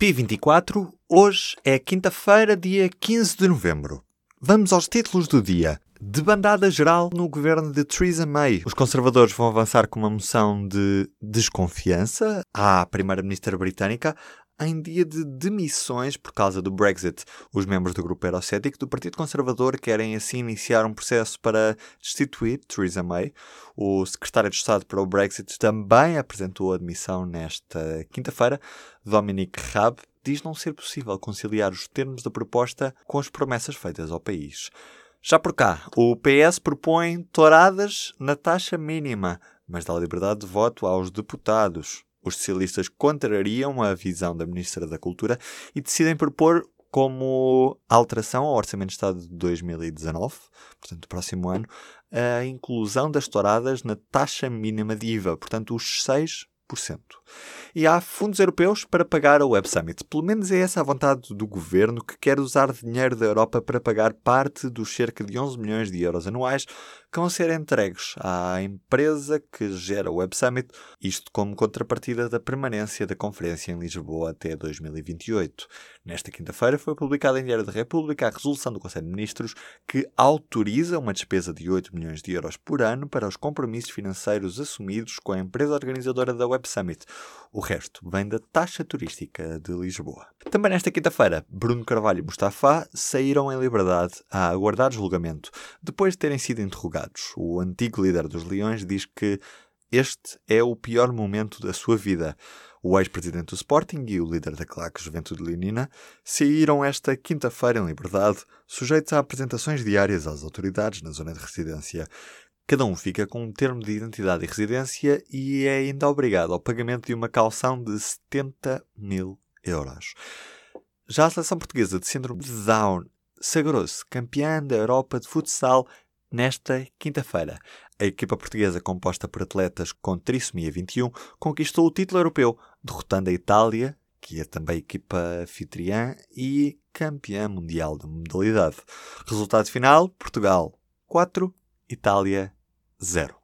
P24, hoje é quinta-feira, dia 15 de novembro. Vamos aos títulos do dia. Debandada geral no governo de Theresa May. Os conservadores vão avançar com uma moção de desconfiança à primeira-ministra britânica em dia de demissões por causa do Brexit. Os membros do grupo eurocético do Partido Conservador querem assim iniciar um processo para destituir Theresa May. O secretário de Estado para o Brexit também apresentou a demissão nesta quinta-feira. Dominic Raab diz não ser possível conciliar os termos da proposta com as promessas feitas ao país. Já por cá, o PS propõe touradas na taxa mínima, mas dá liberdade de voto aos deputados. Os socialistas contrariam a visão da Ministra da Cultura e decidem propor como alteração ao Orçamento de Estado de 2019, portanto, do próximo ano, a inclusão das touradas na taxa mínima de IVA, portanto, os 6%. E há fundos europeus para pagar a Web Summit. Pelo menos é essa a vontade do governo que quer usar dinheiro da Europa para pagar parte dos cerca de 11 milhões de euros anuais que vão ser entregues à empresa que gera o Web Summit, isto como contrapartida da permanência da conferência em Lisboa até 2028. Nesta quinta-feira foi publicada em Diário da República a resolução do Conselho de Ministros que autoriza uma despesa de 8 milhões de euros por ano para os compromissos financeiros assumidos com a empresa organizadora da Web Summit. O resto vem da taxa turística de Lisboa. Também nesta quinta-feira, Bruno Carvalho e Mustafa saíram em liberdade a aguardar julgamento, depois de terem sido interrogados o antigo líder dos Leões diz que este é o pior momento da sua vida. O ex-presidente do Sporting e o líder da claque Juventude Leonina saíram esta quinta-feira em liberdade, sujeitos a apresentações diárias às autoridades na zona de residência. Cada um fica com um termo de identidade e residência e é ainda obrigado ao pagamento de uma calção de 70 mil euros. Já a seleção portuguesa de síndrome de Down sagrou-se campeã da Europa de futsal nesta quinta-feira. A equipa portuguesa, composta por atletas com trissomia 21, conquistou o título europeu, derrotando a Itália, que é também equipa anfitriã e campeã mundial da modalidade. Resultado final: Portugal 4, Itália 0.